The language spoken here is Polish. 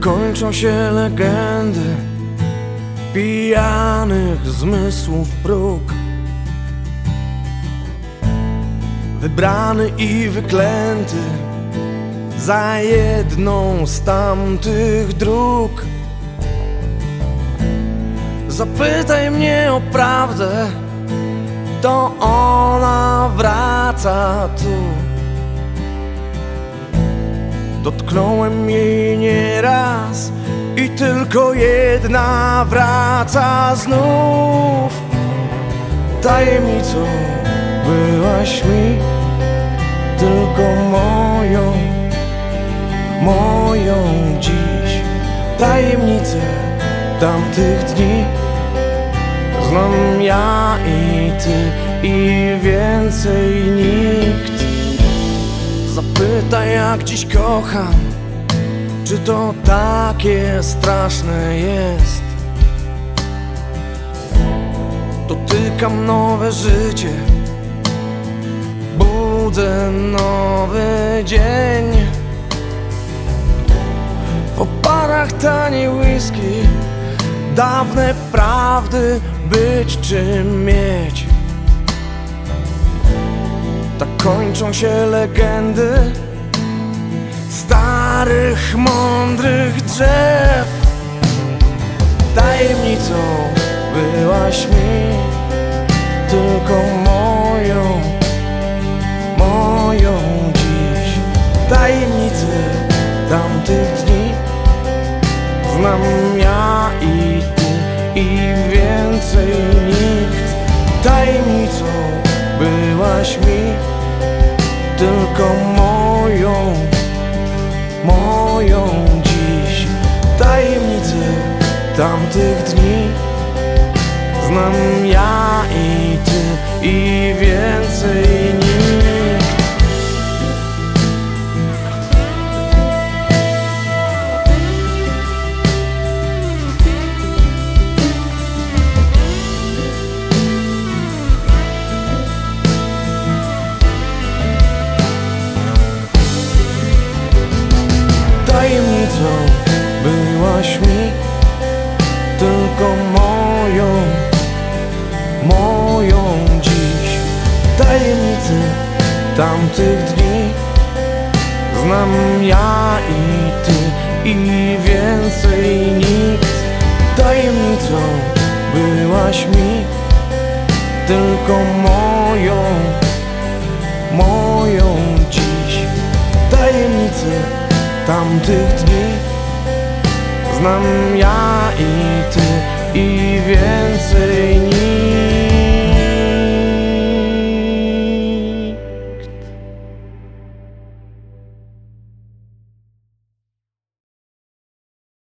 kończą się legendy Pijanych zmysłów próg Wybrany i wyklęty Za jedną z tamtych dróg. Zapytaj mnie o prawdę To ona wraca tu Dotknąłem jej nieraz i tylko jedna wraca znów. Tajemnicą byłaś mi Tylko moją, moją dziś. Tajemnicę tamtych dni. Znam ja i ty i więcej nikt jak dziś kocham. Czy to takie straszne jest? Dotykam nowe życie. Budzę nowy dzień. W oparach taniej whisky. Dawne prawdy być czy mieć. Tak kończą się legendy Starych, mądrych drzew. Tajemnicą byłaś mi Tylko moją, moją dziś. Tajemnicy tamtych dni Znam ja i ty i więcej nikt. Tajemnicą byłaś mi tylko moją, moją dziś. Tajemnicę tamtych dni. Znam ja i ty i więcej Tajemnicy tamtych dni. Znam ja i ty i więcej nikt Tajemnicą byłaś mi Tylko moją, moją dziś. Tajemnicy tamtych dni. Znam ja i